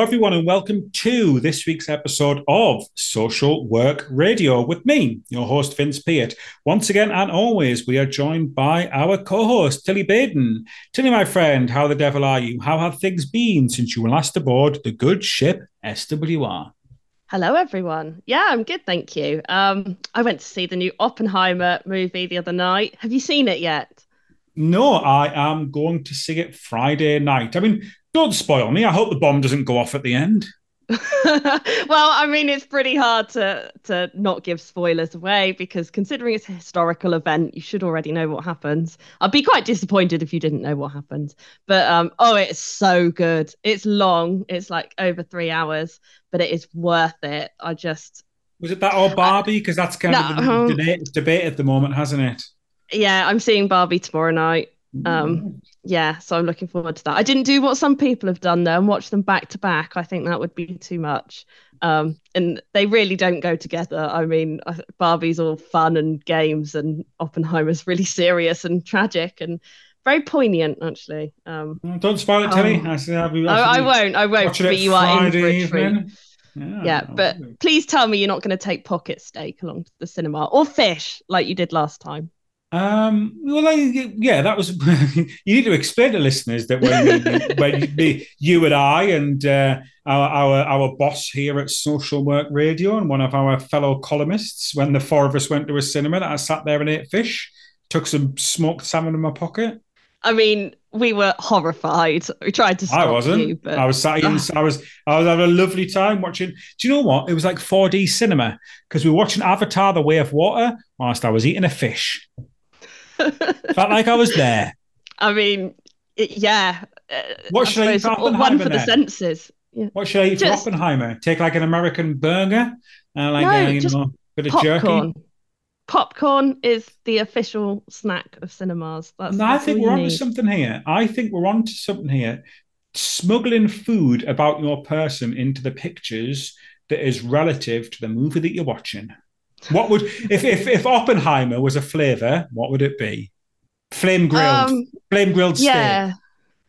Hello, everyone, and welcome to this week's episode of Social Work Radio with me, your host, Vince Peart. Once again, and always, we are joined by our co host, Tilly Baden. Tilly, my friend, how the devil are you? How have things been since you were last aboard the good ship SWR? Hello, everyone. Yeah, I'm good, thank you. Um, I went to see the new Oppenheimer movie the other night. Have you seen it yet? No, I am going to see it Friday night. I mean, don't spoil me. I hope the bomb doesn't go off at the end. well, I mean, it's pretty hard to to not give spoilers away because considering it's a historical event, you should already know what happens. I'd be quite disappointed if you didn't know what happens. But um, oh, it's so good. It's long. It's like over three hours, but it is worth it. I just was it that or Barbie because that's kind no, of the um, debate, debate at the moment, hasn't it? Yeah, I'm seeing Barbie tomorrow night. Um, yeah, so I'm looking forward to that. I didn't do what some people have done though and watch them back to back. I think that would be too much. Um, and they really don't go together. I mean, Barbie's all fun and games, and Oppenheimer's really serious and tragic and very poignant, actually. Um, don't spoil it, Tilly. I, I, I, I won't. I won't. But you are in for a treat. Yeah, yeah but please tell me you're not going to take pocket steak along to the cinema or fish like you did last time. Um, well, I, yeah, that was. you need to explain to listeners that when, when the, you and I and uh, our, our our boss here at Social Work Radio and one of our fellow columnists, when the four of us went to a cinema, that I sat there and ate fish, took some smoked salmon in my pocket. I mean, we were horrified. We tried to I wasn't. You, but... I was sat in, I was I was having a lovely time watching. Do you know what? It was like 4D cinema because we were watching Avatar: The Way of Water whilst I was eating a fish. Felt like I was there. I mean, it, yeah. Uh, what should I, eat for One for the senses. Yeah. What should I eat just, for Oppenheimer? Take like an American burger, uh, like no, a, you know, bit of popcorn. jerky. Popcorn is the official snack of cinemas. That's, no, that's I think we're onto something here. I think we're onto something here. Smuggling food about your person into the pictures that is relative to the movie that you're watching. What would if if if Oppenheimer was a flavor? What would it be? Flame grilled, um, flame grilled steak. Yeah.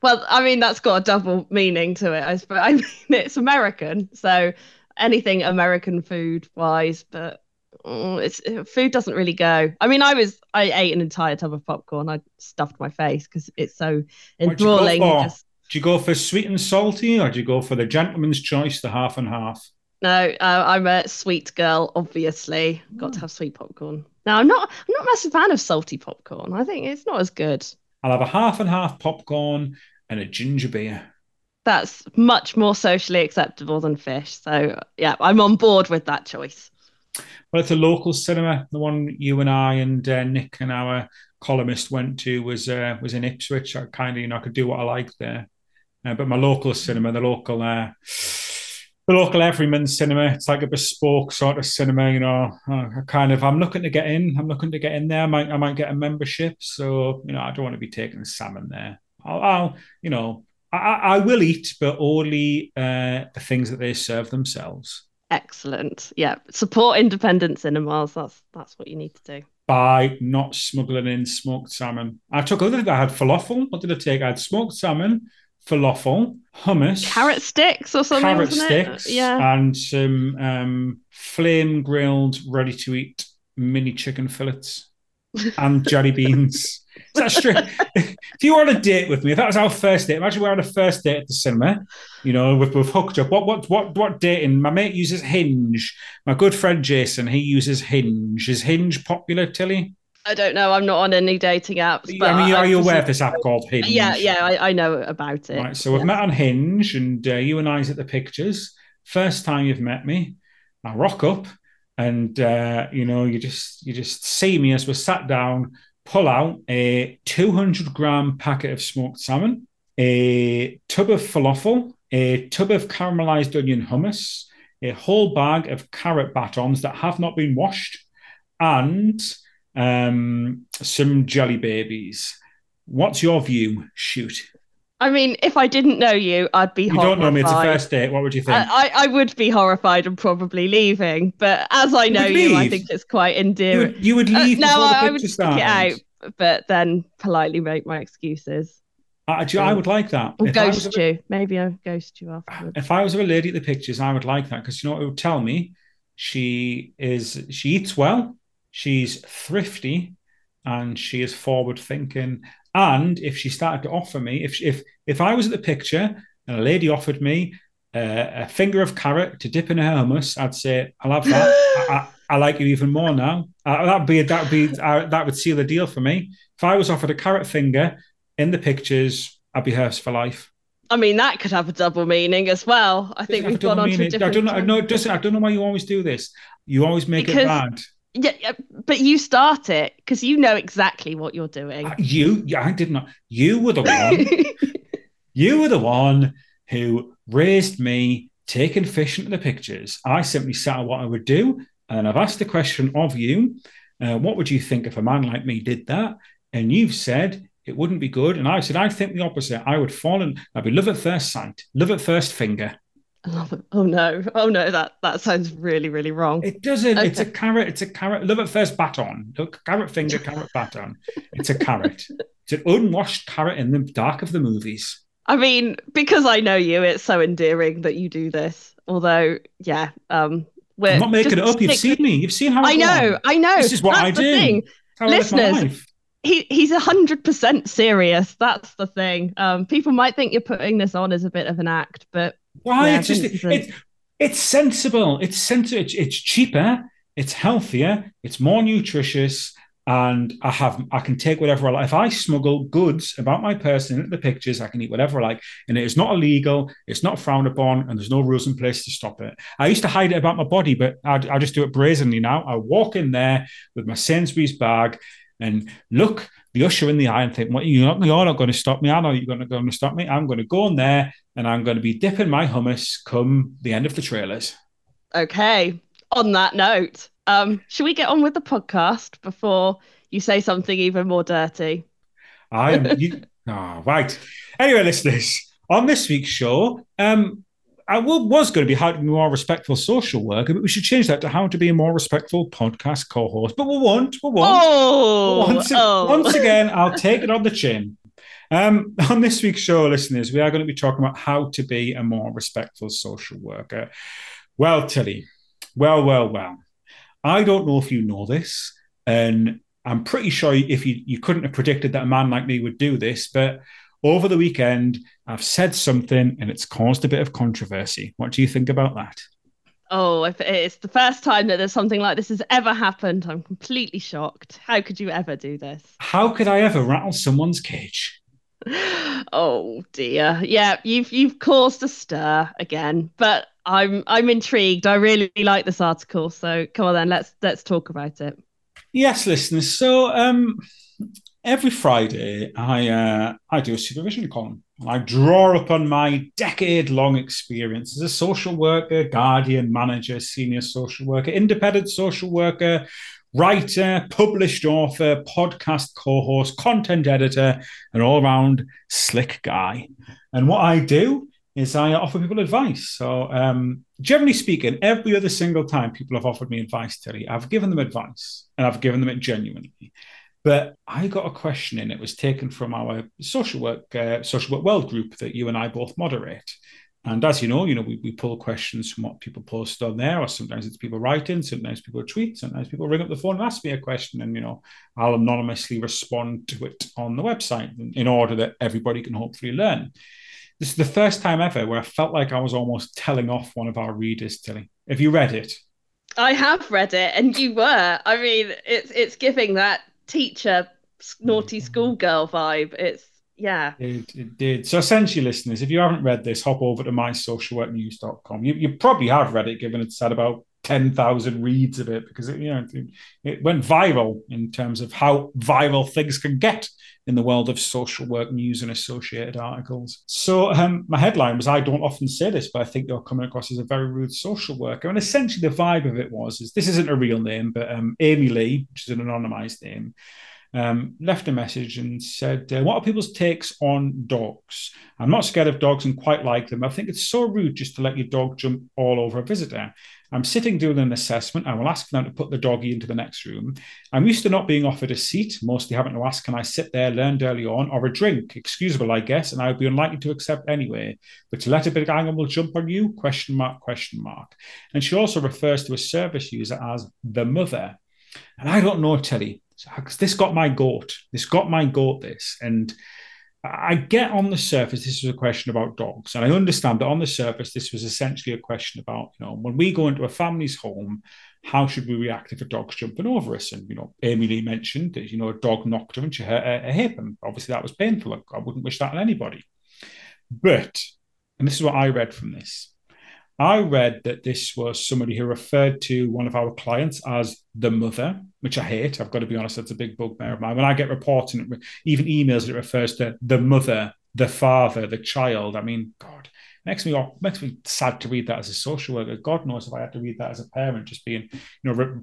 Well, I mean that's got a double meaning to it. I suppose. I mean it's American, so anything American food wise, but mm, it's food doesn't really go. I mean, I was I ate an entire tub of popcorn. I stuffed my face because it's so enthralling. Do you go for sweet and salty, or do you go for the gentleman's choice, the half and half? No, uh, I'm a sweet girl. Obviously, got to hmm. have sweet popcorn. Now, I'm not. I'm not a massive fan of salty popcorn. I think it's not as good. I'll have a half and half popcorn and a ginger beer. That's much more socially acceptable than fish. So yeah, I'm on board with that choice. Well, it's a local cinema. The one you and I and uh, Nick and our columnist went to was uh, was in Ipswich. I kind of you know I could do what I like there, uh, but my local cinema, the local uh, the local everyman cinema. It's like a bespoke sort of cinema, you know. I kind of I'm looking to get in. I'm looking to get in there. I might I might get a membership. So you know, I don't want to be taking salmon there. I'll, I'll you know, I, I will eat, but only uh, the things that they serve themselves. Excellent. Yeah, support independent cinemas. That's that's what you need to do. By not smuggling in smoked salmon. I took other. I had falafel. What did I take? I had smoked salmon falafel, hummus, carrot sticks or something. Carrot sticks, it? yeah, and some um, flame grilled, ready to eat mini chicken fillets and jelly beans. Is that true? if you were on a date with me, if that was our first date, imagine we're on a first date at the cinema. You know, we've, we've hooked up. What what what what dating? My mate uses Hinge. My good friend Jason, he uses Hinge. Is Hinge popular, Tilly? I don't know. I'm not on any dating apps. But I mean, are you aware of this app called Hinge? Yeah, yeah, I, I know about it. Right, so we've met on Hinge, and uh, you and I's at the pictures. First time you've met me, I rock up, and uh, you know, you just you just see me as we're sat down, pull out a 200 gram packet of smoked salmon, a tub of falafel, a tub of caramelized onion hummus, a whole bag of carrot batons that have not been washed, and um, some jelly babies. What's your view? Shoot. I mean, if I didn't know you, I'd be. You horrified. don't know me. It's a first date. What would you think? I, I, I would be horrified and probably leaving. But as I know you, I think it's quite endearing. You would, you would uh, leave. Uh, no, I, I would stick it out, but then politely make my excuses. I, I would like that. Or ghost you. Maybe I'll ghost you afterwards. If I was a lady at the pictures, I would like that because you know it would tell me she is she eats well, she's thrifty, and she is forward thinking. And if she started to offer me, if if if I was at the picture and a lady offered me uh, a finger of carrot to dip in her hummus, I'd say I'll have that. I, I, I, like you even more now. Uh, that'd be that'd be uh, that would seal the deal for me. If I was offered a carrot finger in the pictures, I'd be hers for life. I mean, that could have a double meaning as well. I think we've gone on to different. I don't know. No, it doesn't. I don't know why you always do this. You always make because, it bad. Yeah, but you start it because you know exactly what you're doing. Uh, you, yeah, I did not. You were the one. you were the one who raised me, taking fish into the pictures. I simply sat what I would do, and I've asked the question of you: uh, What would you think if a man like me did that? And you've said it wouldn't be good. And I said, I think the opposite. I would fall and I'd be love at first sight, love at first finger. Oh no! Oh no! That that sounds really, really wrong. It doesn't. Okay. It's a carrot. It's a carrot. Love at first baton. Look, carrot finger, carrot baton. It's a carrot. It's an unwashed carrot in the dark of the movies. I mean, because I know you, it's so endearing that you do this. Although, yeah, um, we're I'm not making it up. You've seen me. You've seen how I, I know. I know. This is what That's I do. Listeners, he he's a hundred percent serious. That's the thing. Um, people might think you're putting this on as a bit of an act, but why? Yeah, it's just it's it's sensible. It's sensible. It's, it's cheaper. It's healthier. It's more nutritious. And I have I can take whatever I like. If I smuggle goods about my person into the pictures, I can eat whatever I like. And it is not illegal, it's not frowned upon, and there's no rules in place to stop it. I used to hide it about my body, but I, I just do it brazenly now. I walk in there with my Sainsbury's bag and look the usher in the eye and think, well, you're not, you're not going to stop me. I know you're going to, going to stop me. I'm going to go in there and I'm going to be dipping my hummus come the end of the trailers. Okay. On that note, um, should we get on with the podcast before you say something even more dirty? I am. you, oh, right. Anyway, listeners, on this week's show, um, I was going to be how to be more respectful social worker, but we should change that to how to be a more respectful podcast co-host. But we won't. We won't. Oh, once, oh. once again, I'll take it on the chin. Um, on this week's show, listeners, we are going to be talking about how to be a more respectful social worker. Well, Tilly, well, well, well. I don't know if you know this, and I'm pretty sure if you, you couldn't have predicted that a man like me would do this, but over the weekend, I've said something and it's caused a bit of controversy. What do you think about that? Oh, if it's the first time that there's something like this has ever happened, I'm completely shocked. How could you ever do this? How could I ever rattle someone's cage? Oh dear. Yeah, you've you've caused a stir again, but I'm I'm intrigued. I really like this article. So come on then, let's let's talk about it. Yes, listeners. So um every Friday, I uh, I do a supervision column. I draw upon my decade-long experience as a social worker, guardian, manager, senior social worker, independent social worker, writer, published author, podcast co-host, content editor, an all-round slick guy. And what I do is I offer people advice. So, um, generally speaking, every other single time people have offered me advice, Terry, I've given them advice and I've given them it genuinely. But I got a question and It was taken from our social work uh, social work world group that you and I both moderate. And as you know, you know, we, we pull questions from what people post on there, or sometimes it's people writing, sometimes people tweet, sometimes people ring up the phone and ask me a question, and you know, I'll anonymously respond to it on the website in order that everybody can hopefully learn. This is the first time ever where I felt like I was almost telling off one of our readers, Tilly. Have you read it? I have read it, and you were. I mean, it's it's giving that teacher naughty schoolgirl vibe. It's yeah. It, it, did. So essentially, listeners, if you haven't read this, hop over to mysocialworknews.com. You, you probably have read it, given it's had about 10,000 reads of it, because it, you know, it, it went viral in terms of how viral things can get in the world of social work news and associated articles. So um, my headline was, I don't often say this, but I think you're coming across as a very rude social worker. And essentially the vibe of it was, is this isn't a real name, but um, Amy Lee, which is an anonymized name, um, left a message and said, uh, What are people's takes on dogs? I'm not scared of dogs and quite like them. I think it's so rude just to let your dog jump all over a visitor. I'm sitting doing an assessment. I will ask them to put the doggy into the next room. I'm used to not being offered a seat, mostly having to ask, can I sit there, learned early on, or a drink? Excusable, I guess, and I would be unlikely to accept anyway. But to let a big animal jump on you? Question mark, question mark. And she also refers to a service user as the mother. And I don't know, Tilly, because this got my goat. This got my goat, this. And I get on the surface, this was a question about dogs. And I understand that on the surface, this was essentially a question about, you know, when we go into a family's home, how should we react if a dog's jumping over us? And, you know, Amy Lee mentioned that, you know, a dog knocked her and she hurt a, a hip. And obviously that was painful. I wouldn't wish that on anybody. But, and this is what I read from this I read that this was somebody who referred to one of our clients as the mother, which I hate. I've got to be honest, that's a big bugbear of mine. When I get reports reporting, even emails, it refers to the mother, the father, the child. I mean, God, makes me makes me sad to read that as a social worker. God knows if I had to read that as a parent, just being you know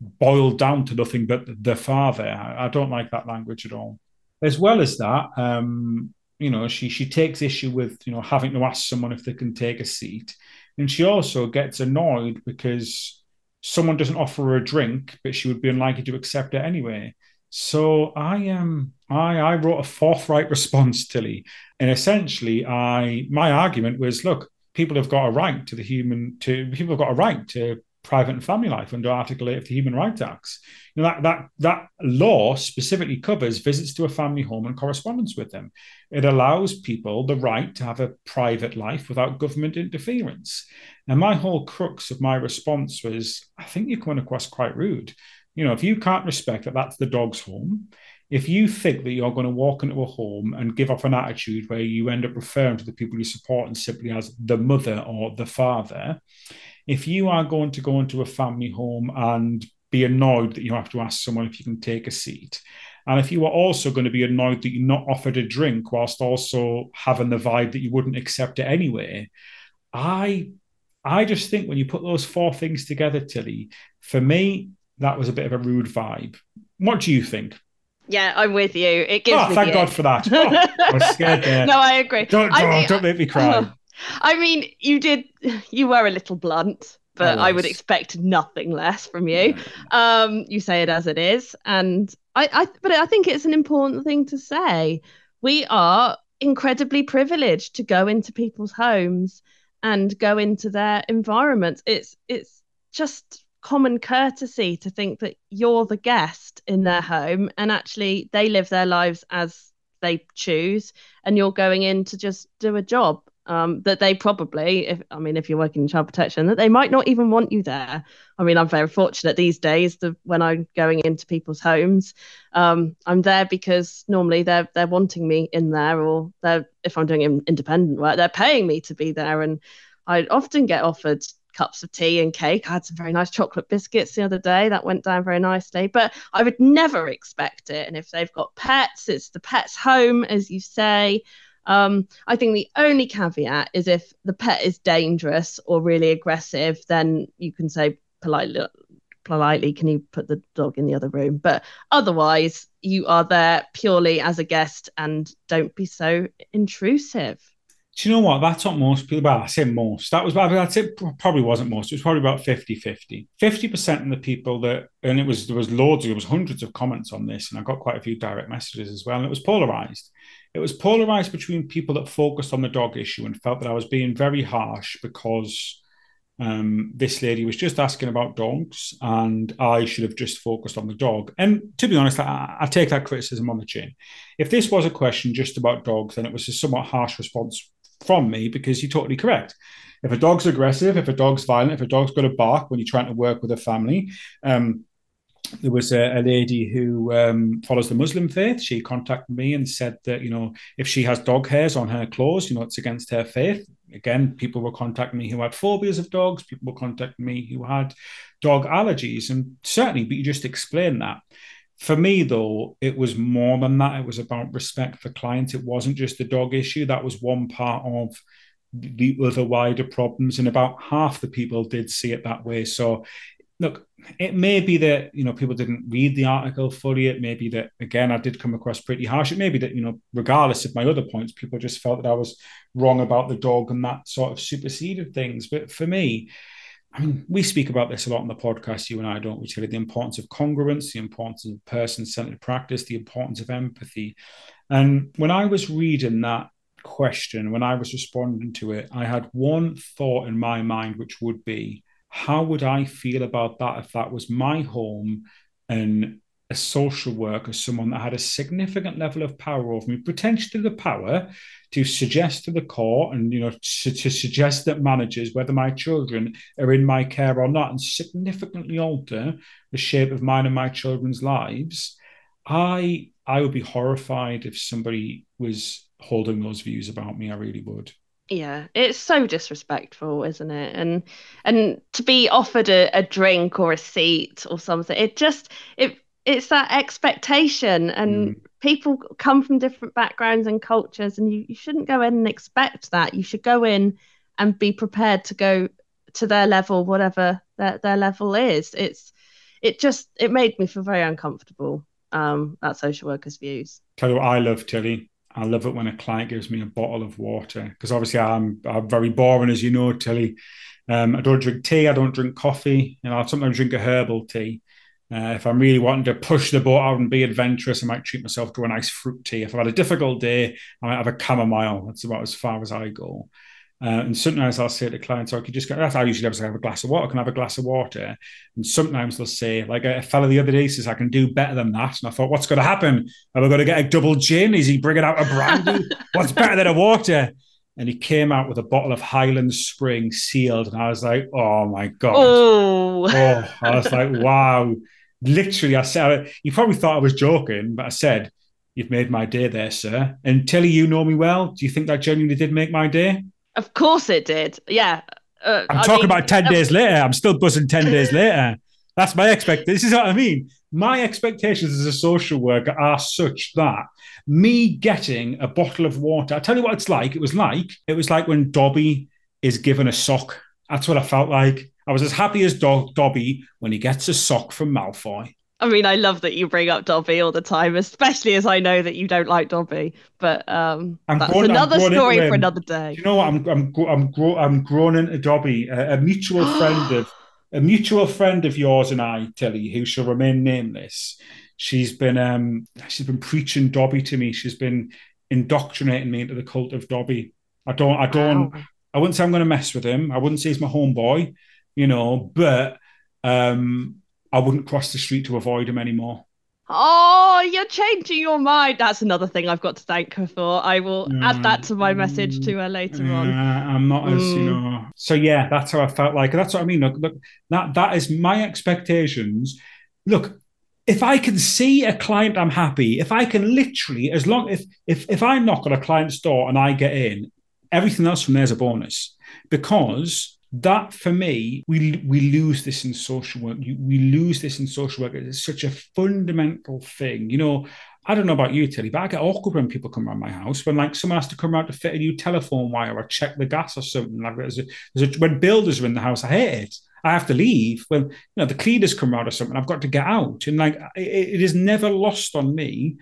boiled down to nothing but the father. I, I don't like that language at all. As well as that, um, you know, she she takes issue with you know having to ask someone if they can take a seat. And she also gets annoyed because someone doesn't offer her a drink, but she would be unlikely to accept it anyway. So I um I I wrote a forthright response, Tilly, and essentially I my argument was, look, people have got a right to the human to people have got a right to private and family life under Article 8 of the Human Rights Acts. You know, that, that, that law specifically covers visits to a family home and correspondence with them. It allows people the right to have a private life without government interference. And my whole crux of my response was I think you're coming across quite rude. You know, if you can't respect that that's the dog's home, if you think that you're going to walk into a home and give off an attitude where you end up referring to the people you support and simply as the mother or the father, if you are going to go into a family home and be annoyed that you have to ask someone if you can take a seat, and if you are also going to be annoyed that you're not offered a drink whilst also having the vibe that you wouldn't accept it anyway, I I just think when you put those four things together, Tilly, for me, that was a bit of a rude vibe. What do you think? Yeah, I'm with you. It gives. Oh, thank God for that. Oh, I was scared there. no, I agree. Don't, don't, don't make me cry. Oh. I mean, you did, you were a little blunt, but I, I would expect nothing less from you. Um, you say it as it is, and I, I, but I think it's an important thing to say. We are incredibly privileged to go into people's homes and go into their environments. It's, it's just common courtesy to think that you're the guest in their home, and actually they live their lives as they choose, and you're going in to just do a job um, that they probably, if I mean, if you're working in child protection, that they might not even want you there. I mean, I'm very fortunate these days that when I'm going into people's homes, um, I'm there because normally they're they're wanting me in there, or they're if I'm doing independent work, they're paying me to be there, and I often get offered cups of tea and cake. I had some very nice chocolate biscuits the other day. That went down very nicely. But I would never expect it. And if they've got pets, it's the pet's home, as you say. Um, I think the only caveat is if the pet is dangerous or really aggressive, then you can say politely, politely, can you put the dog in the other room? But otherwise, you are there purely as a guest and don't be so intrusive. Do you know what? That's what most people, well, I say most. That was, I'd say probably wasn't most. It was probably about 50 50. 50% of the people that, and it was, there was loads, of, there was hundreds of comments on this, and I got quite a few direct messages as well. And it was polarized. It was polarized between people that focused on the dog issue and felt that I was being very harsh because um, this lady was just asking about dogs and I should have just focused on the dog. And to be honest, I, I take that criticism on the chin. If this was a question just about dogs, then it was a somewhat harsh response from me because you're totally correct. If a dog's aggressive, if a dog's violent, if a dog's got a bark when you're trying to work with a family, um, there was a, a lady who um, follows the Muslim faith. She contacted me and said that you know if she has dog hairs on her clothes, you know it's against her faith. Again, people were contacting me who had phobias of dogs. People were contacting me who had dog allergies, and certainly, but you just explain that. For me, though, it was more than that. It was about respect for clients. It wasn't just the dog issue. That was one part of the other wider problems. And about half the people did see it that way. So, look, it may be that, you know, people didn't read the article fully. It may be that, again, I did come across pretty harsh. It may be that, you know, regardless of my other points, people just felt that I was wrong about the dog and that sort of superseded things. But for me, I mean, we speak about this a lot on the podcast, you and I, don't we, Tilly? The importance of congruence, the importance of person centered practice, the importance of empathy. And when I was reading that question, when I was responding to it, I had one thought in my mind, which would be, how would I feel about that if that was my home and a social worker, someone that had a significant level of power over me, potentially the power to suggest to the court and you know to, to, suggest that managers whether my children are in my care or not and significantly alter the shape of mine and my children's lives i i would be horrified if somebody was holding those views about me. I really would yeah it's so disrespectful isn't it? And and to be offered a, a drink or a seat or something it just it it's that expectation. And mm. people come from different backgrounds and cultures and you, you shouldn't go in and expect that. You should go in and be prepared to go to their level whatever their, their level is. It's it just it made me feel very uncomfortable um that social workers views. Tell you what i love tilly i love it when a client gives me a bottle of water because obviously i'm i'm very boring as you know tilly um, i don't drink tea i don't drink coffee and I'll sometimes drink a herbal tea uh, if I'm really wanting to push the boat out and be adventurous, I might treat myself to a nice fruit tea. If I've had a difficult day, I might have a chamomile. That's about as far as I go. Uh, and sometimes I'll say to clients, "I could just get." I usually have a glass of water. Can I have a glass of water? And sometimes they'll say, like a fellow the other day says, "I can do better than that." And I thought, "What's going to happen? Am I going to get a double gin? Is he bringing out a brandy? What's better than a water?" and he came out with a bottle of Highland Spring sealed, and I was like, "Oh my god!" Oh, oh I was like, "Wow!" literally, I said, you probably thought I was joking, but I said, You've made my day there, sir. And Tilly, you know me well. Do you think that genuinely did make my day? Of course it did. Yeah. Uh, I'm I talking mean, about 10 days later. I'm still buzzing 10 days later. That's my expectation. This is what I mean. My expectations as a social worker are such that me getting a bottle of water, I tell you what it's like. It was like, it was like when Dobby is given a sock. That's what I felt like. I was as happy as Do- Dobby when he gets a sock from Malfoy. I mean, I love that you bring up Dobby all the time, especially as I know that you don't like Dobby. But um, that's grown, another story for another day. Do you know what? I'm I'm I'm I'm, I'm grown into Dobby, a, a mutual friend of a mutual friend of yours and I, Tilly, who shall remain nameless. She's been um she's been preaching Dobby to me. She's been indoctrinating me into the cult of Dobby. I don't I don't wow. I wouldn't say I'm going to mess with him. I wouldn't say he's my homeboy you know, but um, I wouldn't cross the street to avoid him anymore. Oh, you're changing your mind. That's another thing I've got to thank her for. I will uh, add that to my message to her later uh, on. I'm not as you mm. know. So yeah, that's how I felt like. That's what I mean. Look, look, that that is my expectations. Look, if I can see a client, I'm happy. If I can literally, as long if if if I knock on a client's door and I get in, everything else from there is a bonus because that for me, we we lose this in social work. We lose this in social work. It's such a fundamental thing. You know, I don't know about you, Tilly, but I get awkward when people come around my house. When like someone has to come around to fit a new telephone wire or check the gas or something. Like a, when builders are in the house, I hate it. I have to leave. When you know the cleaners come around or something, I've got to get out. And like it, it is never lost on me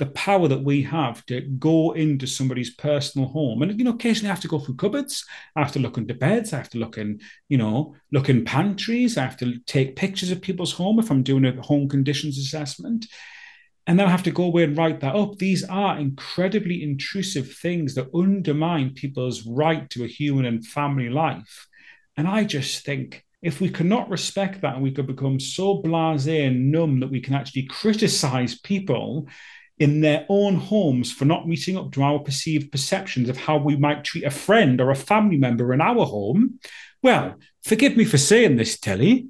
the power that we have to go into somebody's personal home. And, you know, occasionally I have to go through cupboards. I have to look into beds. I have to look in, you know, look in pantries. I have to take pictures of people's home if I'm doing a home conditions assessment. And then I have to go away and write that up. These are incredibly intrusive things that undermine people's right to a human and family life. And I just think if we cannot respect that and we could become so blasé and numb that we can actually criticize people in their own homes for not meeting up to our perceived perceptions of how we might treat a friend or a family member in our home, well, forgive me for saying this, Tilly,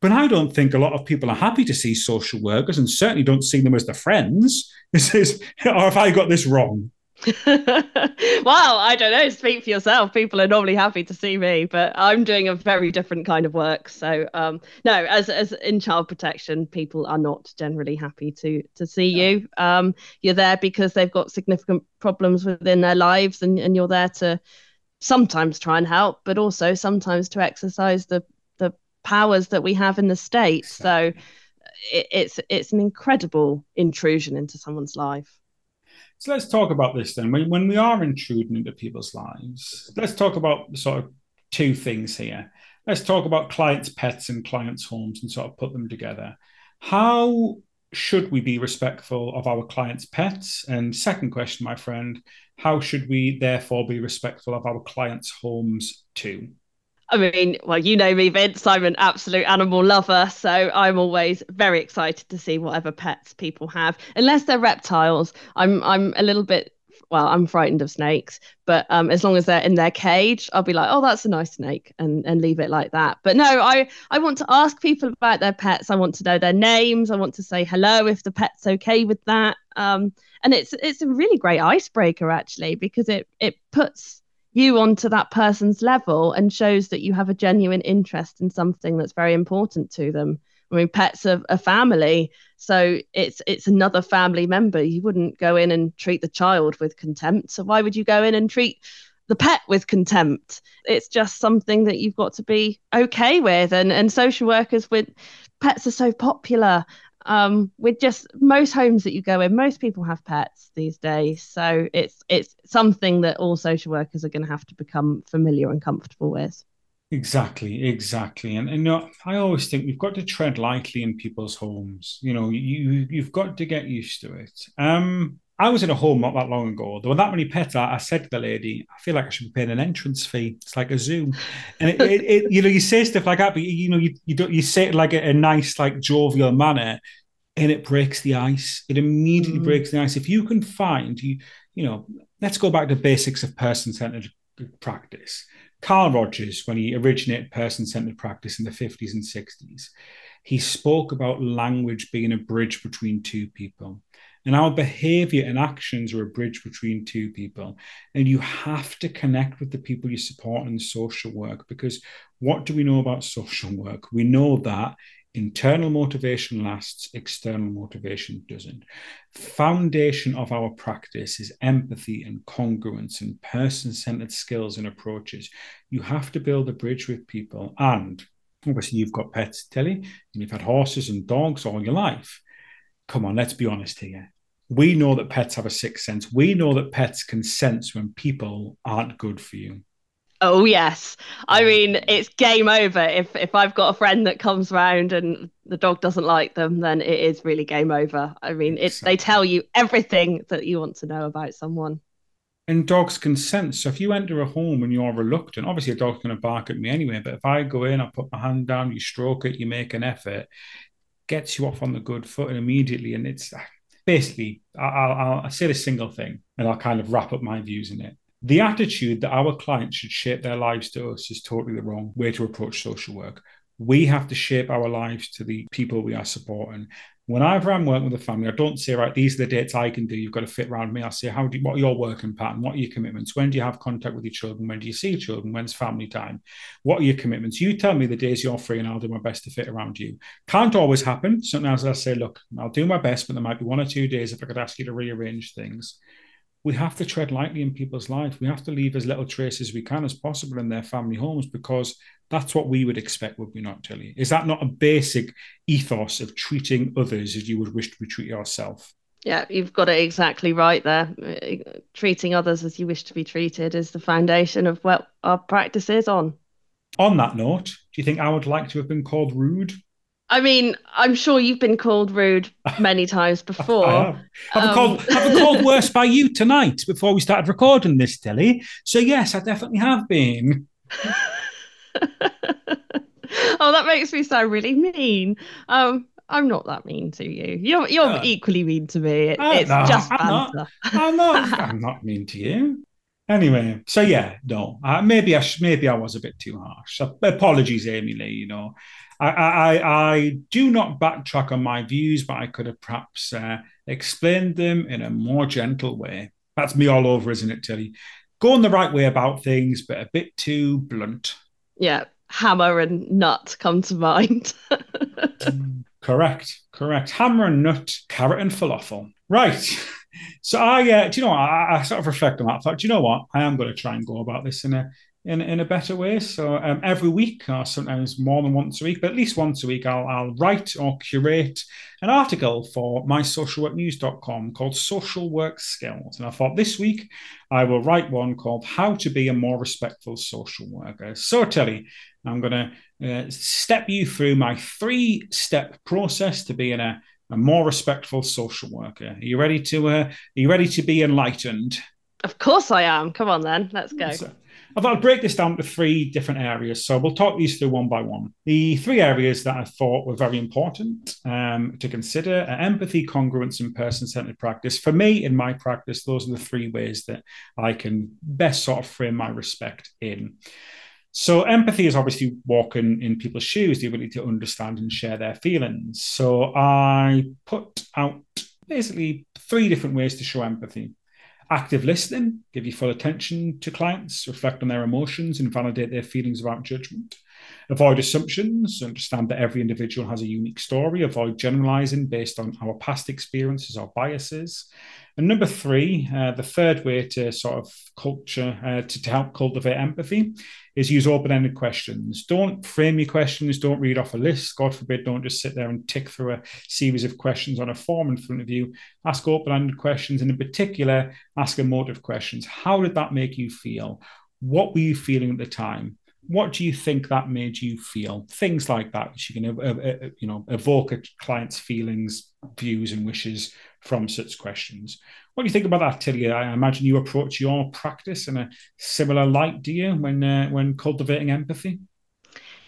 but I don't think a lot of people are happy to see social workers and certainly don't see them as their friends. This is, or have I got this wrong? well, I don't know. Speak for yourself. People are normally happy to see me, but I'm doing a very different kind of work. So, um, no, as as in child protection, people are not generally happy to to see you. Um, you're there because they've got significant problems within their lives, and and you're there to sometimes try and help, but also sometimes to exercise the the powers that we have in the state. So, it, it's it's an incredible intrusion into someone's life. So let's talk about this then. When, when we are intruding into people's lives, let's talk about sort of two things here. let's talk about clients' pets and clients' homes and sort of put them together. How should we be respectful of our clients' pets? And second question, my friend, how should we therefore be respectful of our clients' homes too? I mean, well, you know me, Vince. I'm an absolute animal lover, so I'm always very excited to see whatever pets people have. Unless they're reptiles, I'm I'm a little bit well, I'm frightened of snakes, but um, as long as they're in their cage, I'll be like, oh, that's a nice snake, and and leave it like that. But no, I I want to ask people about their pets. I want to know their names. I want to say hello if the pet's okay with that. Um, and it's it's a really great icebreaker actually because it it puts you onto that person's level and shows that you have a genuine interest in something that's very important to them. I mean, pets are a family, so it's it's another family member. You wouldn't go in and treat the child with contempt. So why would you go in and treat the pet with contempt? It's just something that you've got to be okay with. And and social workers with pets are so popular. Um, with just most homes that you go in, most people have pets these days. So it's it's something that all social workers are going to have to become familiar and comfortable with. Exactly, exactly. And, and you know, I always think we've got to tread lightly in people's homes. You know, you you've got to get used to it. Um, I was in a home not that long ago. There were that many pets. I, I said to the lady, I feel like I should be paying an entrance fee. It's like a zoo. And it, it, it, you know, you say stuff like that, but you know, you you don't you say it like a, a nice, like jovial manner, and it breaks the ice. It immediately mm. breaks the ice. If you can find you, you know, let's go back to basics of person-centered practice Carl Rogers, when he originated person centered practice in the 50s and 60s, he spoke about language being a bridge between two people. And our behavior and actions are a bridge between two people. And you have to connect with the people you support in social work because what do we know about social work? We know that internal motivation lasts, external motivation doesn't. Foundation of our practice is empathy and congruence and person centered skills and approaches. You have to build a bridge with people. And obviously, you've got pets, Tilly, and you've had horses and dogs all your life. Come on, let's be honest here. We know that pets have a sixth sense. We know that pets can sense when people aren't good for you. Oh yes. I mean, it's game over. If if I've got a friend that comes round and the dog doesn't like them, then it is really game over. I mean, it's they tell you everything that you want to know about someone. And dogs can sense. So if you enter a home and you're reluctant, obviously a dog's going to bark at me anyway. But if I go in, I put my hand down, you stroke it, you make an effort, gets you off on the good foot immediately. And it's basically, I'll, I'll, I'll say the single thing, and I'll kind of wrap up my views in it the attitude that our clients should shape their lives to us is totally the wrong way to approach social work. We have to shape our lives to the people we are supporting. Whenever I'm working with a family, I don't say, right, these are the dates I can do. You've got to fit around me. I say, how do you, what are your working pattern? What are your commitments? When do you have contact with your children? When do you see children? When's family time? What are your commitments? You tell me the days you're free, and I'll do my best to fit around you. Can't always happen. Sometimes I say, look, I'll do my best, but there might be one or two days if I could ask you to rearrange things we have to tread lightly in people's life. We have to leave as little trace as we can as possible in their family homes because that's what we would expect, would we not, Tilly? Is that not a basic ethos of treating others as you would wish to be treated yourself? Yeah, you've got it exactly right there. Treating others as you wish to be treated is the foundation of what our practice is on. On that note, do you think I would like to have been called rude? I mean, I'm sure you've been called rude many times before. I have. I've, um, called, I've been called worse by you tonight before we started recording this, Tilly. So, yes, I definitely have been. oh, that makes me sound really mean. Um, I'm not that mean to you. You're you're uh, equally mean to me. It, it's no, just I'm not, I'm not. I'm not mean to you. Anyway, so yeah, no, uh, maybe I sh- maybe I was a bit too harsh. Apologies, Amy Lee. You know, I, I, I do not backtrack on my views, but I could have perhaps uh, explained them in a more gentle way. That's me all over, isn't it, Tilly? Going the right way about things, but a bit too blunt. Yeah, hammer and nut come to mind. correct, correct. Hammer and nut, carrot and falafel. Right. So I, uh, do you know what? I, I, sort of reflect on that. I thought, do you know what? I am going to try and go about this in a in, in a better way. So um, every week, or sometimes more than once a week, but at least once a week, I'll, I'll write or curate an article for mysocialworknews.com called Social Work Skills. And I thought this week I will write one called How to Be a More Respectful Social Worker. So, Tilly, I'm going to uh, step you through my three step process to being a, a more respectful social worker. Are you ready to? Uh, are you ready to be enlightened? Of course I am. Come on then, let's go. So, I thought I'd break this down to three different areas. So we'll talk these through one by one. The three areas that I thought were very important um, to consider are empathy, congruence, and person centered practice. For me, in my practice, those are the three ways that I can best sort of frame my respect in. So, empathy is obviously walking in people's shoes, the ability to understand and share their feelings. So, I put out basically three different ways to show empathy active listening, give you full attention to clients, reflect on their emotions, and validate their feelings without judgment. Avoid assumptions, understand that every individual has a unique story, avoid generalizing based on our past experiences or biases. And number three, uh, the third way to sort of culture, uh, to, to help cultivate empathy is use open ended questions. Don't frame your questions, don't read off a list. God forbid, don't just sit there and tick through a series of questions on a form in front of you. Ask open ended questions, and in particular, ask emotive questions. How did that make you feel? What were you feeling at the time? What do you think that made you feel? Things like that, which you can, uh, uh, you know, evoke a client's feelings, views, and wishes from such questions. What do you think about that, Tilly? I imagine you approach your practice in a similar light, do you, when uh, when cultivating empathy?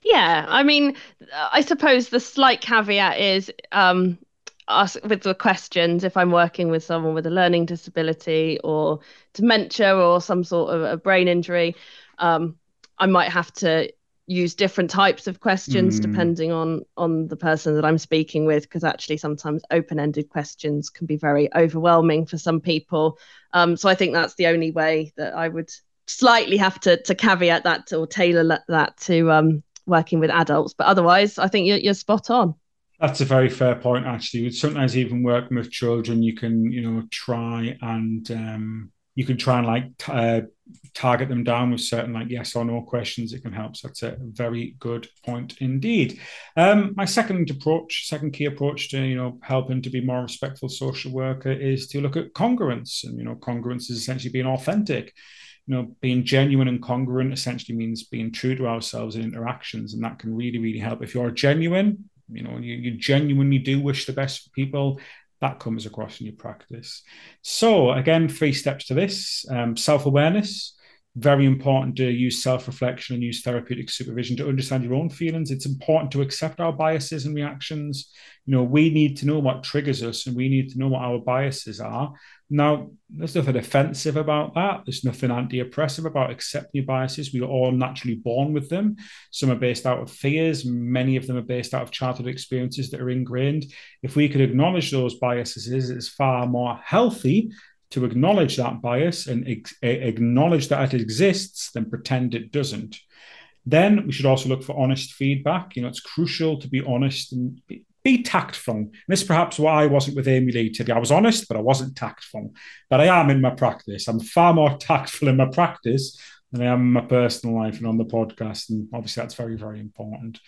Yeah, I mean, I suppose the slight caveat is um, us with the questions if I'm working with someone with a learning disability or dementia or some sort of a brain injury. Um, I might have to use different types of questions mm. depending on on the person that I'm speaking with because actually sometimes open-ended questions can be very overwhelming for some people. Um, so I think that's the only way that I would slightly have to to caveat that or tailor that to um, working with adults. But otherwise I think you're, you're spot on. That's a very fair point actually. Sometimes even working with children you can you know try and um, you can try and like uh, target them down with certain like yes or no questions. It can help. So that's a very good point indeed. Um, my second approach second key approach to you know helping to be more respectful social worker is to look at congruence. And you know congruence is essentially being authentic. You know being genuine and congruent essentially means being true to ourselves in interactions. And that can really really help. If you're genuine you know you, you genuinely do wish the best for people that comes across in your practice. So, again, three steps to this um, self awareness. Very important to use self reflection and use therapeutic supervision to understand your own feelings. It's important to accept our biases and reactions. You know, we need to know what triggers us and we need to know what our biases are now, there's nothing offensive about that. There's nothing anti oppressive about accepting your biases. We are all naturally born with them. Some are based out of fears, many of them are based out of childhood experiences that are ingrained. If we could acknowledge those biases, it's far more healthy to acknowledge that bias and ex- eh, acknowledge that it exists than pretend it doesn't. Then we should also look for honest feedback. You know, it's crucial to be honest and be, be tactful. And this is perhaps why I wasn't with Amy Lee today. I was honest, but I wasn't tactful. But I am in my practice. I'm far more tactful in my practice than I am in my personal life and on the podcast. And obviously, that's very, very important.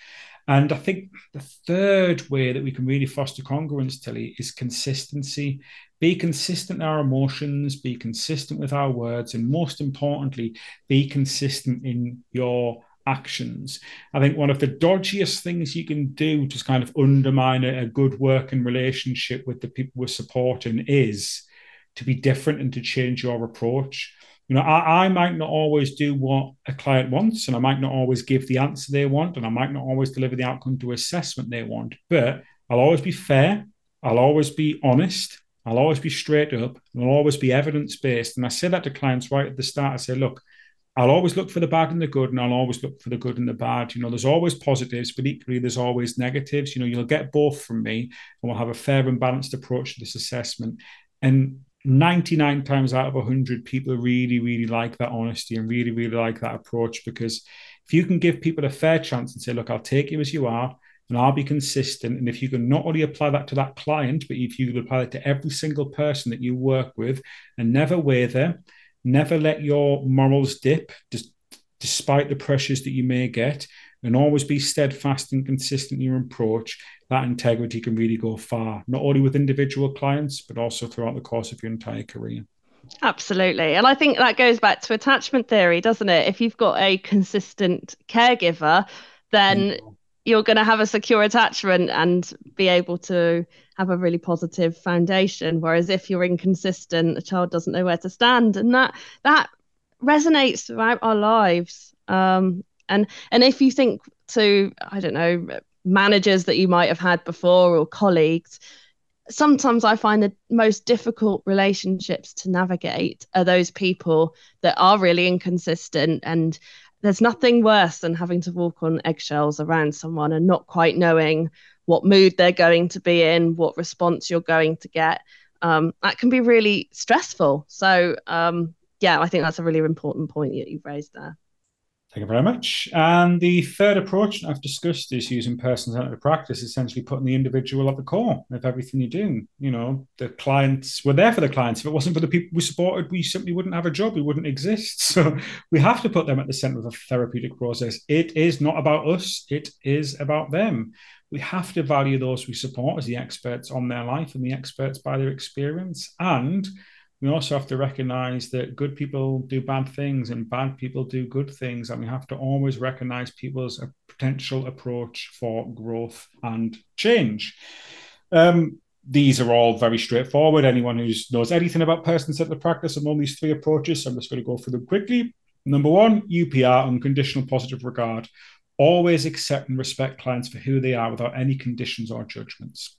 And I think the third way that we can really foster congruence, Tilly, is consistency. Be consistent in our emotions, be consistent with our words, and most importantly, be consistent in your actions. I think one of the dodgiest things you can do to kind of undermine a, a good working relationship with the people we're supporting is to be different and to change your approach. You know, I, I might not always do what a client wants, and I might not always give the answer they want, and I might not always deliver the outcome to assessment they want, but I'll always be fair. I'll always be honest. I'll always be straight up. And I'll always be evidence based. And I say that to clients right at the start. I say, look, I'll always look for the bad and the good, and I'll always look for the good and the bad. You know, there's always positives, but equally there's always negatives. You know, you'll get both from me, and we'll have a fair and balanced approach to this assessment. And 99 times out of 100, people really, really like that honesty and really, really like that approach because if you can give people a fair chance and say, look, I'll take you as you are, and I'll be consistent. And if you can not only apply that to that client, but if you apply it to every single person that you work with and never waver, never let your morals dip. Just despite the pressures that you may get, and always be steadfast and consistent in your approach, that integrity can really go far, not only with individual clients, but also throughout the course of your entire career. Absolutely. And I think that goes back to attachment theory, doesn't it? If you've got a consistent caregiver, then mm-hmm. You're going to have a secure attachment and be able to have a really positive foundation. Whereas if you're inconsistent, the child doesn't know where to stand. And that that resonates throughout our lives. Um, and and if you think to, I don't know, managers that you might have had before or colleagues, sometimes I find the most difficult relationships to navigate are those people that are really inconsistent. And there's nothing worse than having to walk on eggshells around someone and not quite knowing what mood they're going to be in, what response you're going to get. Um, that can be really stressful. So, um, yeah, I think that's a really important point that you've raised there. Thank you very much. And the third approach I've discussed is using person-centered practice, essentially putting the individual at the core of everything you do. You know, the clients were there for the clients. If it wasn't for the people we supported, we simply wouldn't have a job. We wouldn't exist. So we have to put them at the center of a therapeutic process. It is not about us. It is about them. We have to value those we support as the experts on their life and the experts by their experience. And we also have to recognize that good people do bad things and bad people do good things. And we have to always recognize people's potential approach for growth and change. Um, these are all very straightforward. Anyone who knows anything about person centered practice and all these three approaches, I'm just going to go through them quickly. Number one, UPR, unconditional positive regard. Always accept and respect clients for who they are without any conditions or judgments.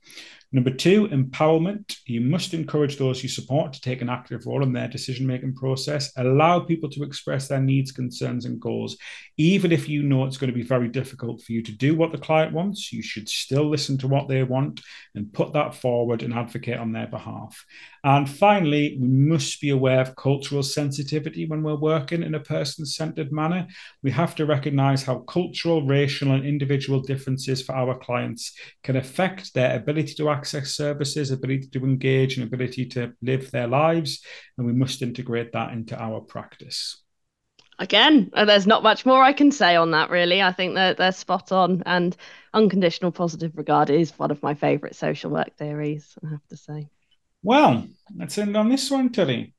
Number two, empowerment. You must encourage those you support to take an active role in their decision making process. Allow people to express their needs, concerns, and goals. Even if you know it's going to be very difficult for you to do what the client wants, you should still listen to what they want and put that forward and advocate on their behalf. And finally, we must be aware of cultural sensitivity when we're working in a person centered manner. We have to recognize how cultural, racial, and individual differences for our clients can affect their ability to access services, ability to engage, and ability to live their lives. And we must integrate that into our practice. Again, uh, there's not much more I can say on that, really. I think that they're spot on. And unconditional positive regard is one of my favorite social work theories, I have to say. Well, let's end on this one, Tilly.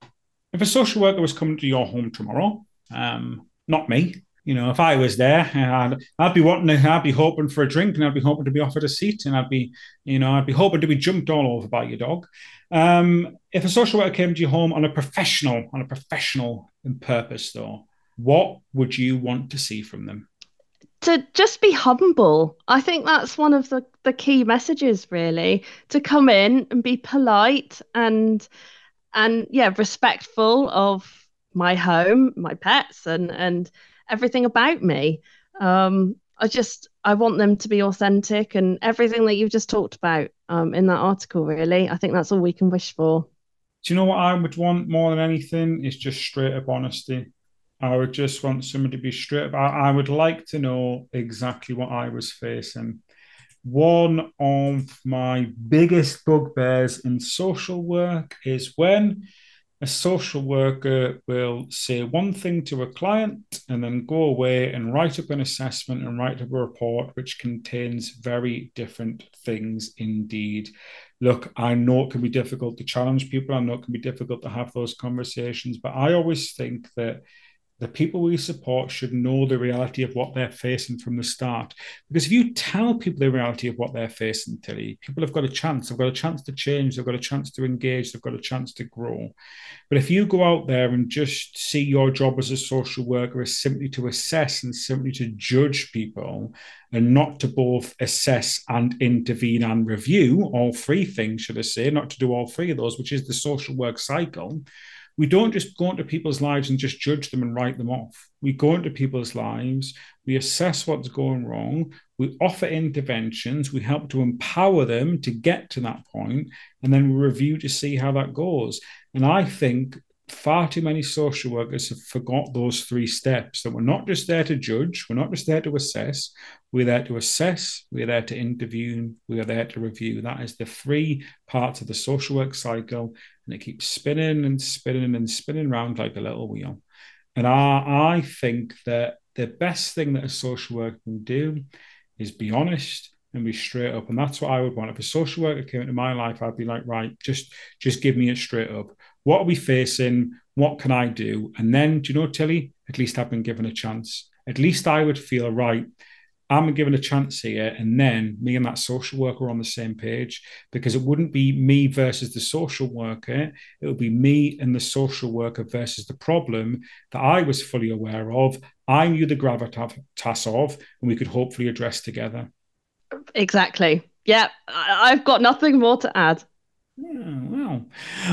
If a social worker was coming to your home tomorrow, um, not me, you know, if I was there, I'd, I'd be wanting to, I'd be hoping for a drink and I'd be hoping to be offered a seat and I'd be, you know, I'd be hoping to be jumped all over by your dog. Um, if a social worker came to your home on a professional, on a professional purpose though, what would you want to see from them? to just be humble. I think that's one of the, the key messages really to come in and be polite and and yeah, respectful of my home, my pets and and everything about me. Um, I just I want them to be authentic and everything that you've just talked about um, in that article really. I think that's all we can wish for. Do you know what I would want more than anything is just straight up honesty. I would just want somebody to be straight up. I, I would like to know exactly what I was facing. One of my biggest bugbears in social work is when a social worker will say one thing to a client and then go away and write up an assessment and write up a report which contains very different things indeed. Look, I know it can be difficult to challenge people, I know it can be difficult to have those conversations, but I always think that the people we support should know the reality of what they're facing from the start. Because if you tell people the reality of what they're facing, Tilly, people have got a chance. They've got a chance to change. They've got a chance to engage. They've got a chance to grow. But if you go out there and just see your job as a social worker as simply to assess and simply to judge people and not to both assess and intervene and review, all three things, should I say, not to do all three of those, which is the social work cycle we don't just go into people's lives and just judge them and write them off. We go into people's lives, we assess what's going wrong, we offer interventions, we help to empower them to get to that point, and then we review to see how that goes. And I think far too many social workers have forgot those three steps that we're not just there to judge, we're not just there to assess, we're there to assess, we're there to interview, we are there to review. That is the three parts of the social work cycle, and it keeps spinning and spinning and spinning around like a little wheel. And I, I think that the best thing that a social worker can do is be honest and be straight up. And that's what I would want. If a social worker came into my life, I'd be like, right, just just give me it straight up. What are we facing? What can I do? And then, do you know, Tilly? At least I've been given a chance. At least I would feel right. I'm given a chance here, and then me and that social worker are on the same page because it wouldn't be me versus the social worker. It would be me and the social worker versus the problem that I was fully aware of. I knew the gravitas of, and we could hopefully address together. Exactly. Yeah, I've got nothing more to add. Yeah,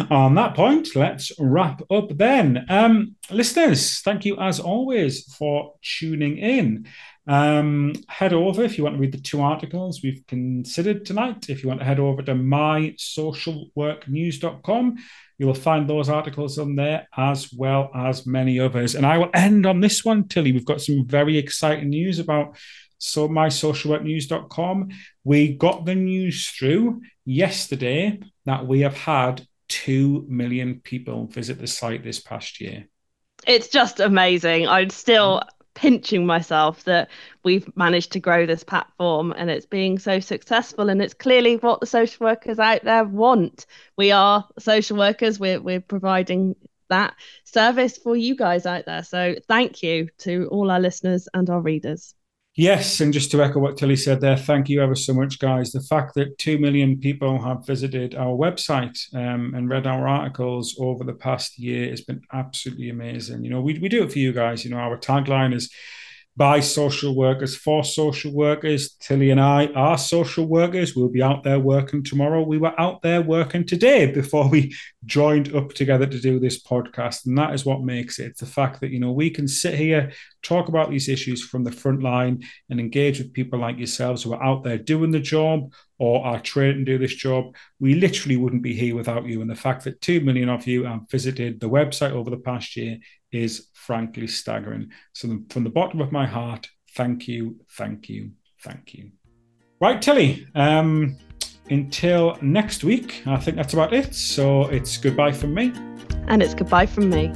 on that point, let's wrap up then. Um, listeners, thank you as always for tuning in. Um, head over if you want to read the two articles we've considered tonight. If you want to head over to mysocialworknews.com, you will find those articles on there as well as many others. And I will end on this one, Tilly. We've got some very exciting news about so mysocialworknews.com. We got the news through yesterday that we have had 2 million people visit the site this past year. It's just amazing. I'm still mm-hmm. pinching myself that we've managed to grow this platform and it's being so successful and it's clearly what the social workers out there want. We are social workers, we're we're providing that service for you guys out there. So thank you to all our listeners and our readers. Yes, and just to echo what Tilly said there, thank you ever so much, guys. The fact that 2 million people have visited our website um, and read our articles over the past year has been absolutely amazing. You know, we, we do it for you guys. You know, our tagline is by social workers for social workers. Tilly and I are social workers. We'll be out there working tomorrow. We were out there working today before we joined up together to do this podcast. And that is what makes it. The fact that, you know, we can sit here, talk about these issues from the front line and engage with people like yourselves who are out there doing the job or are trained to do this job. We literally wouldn't be here without you. And the fact that 2 million of you have visited the website over the past year is frankly staggering. So, from the bottom of my heart, thank you, thank you, thank you. Right, Tilly. Um, until next week, I think that's about it. So, it's goodbye from me. And it's goodbye from me.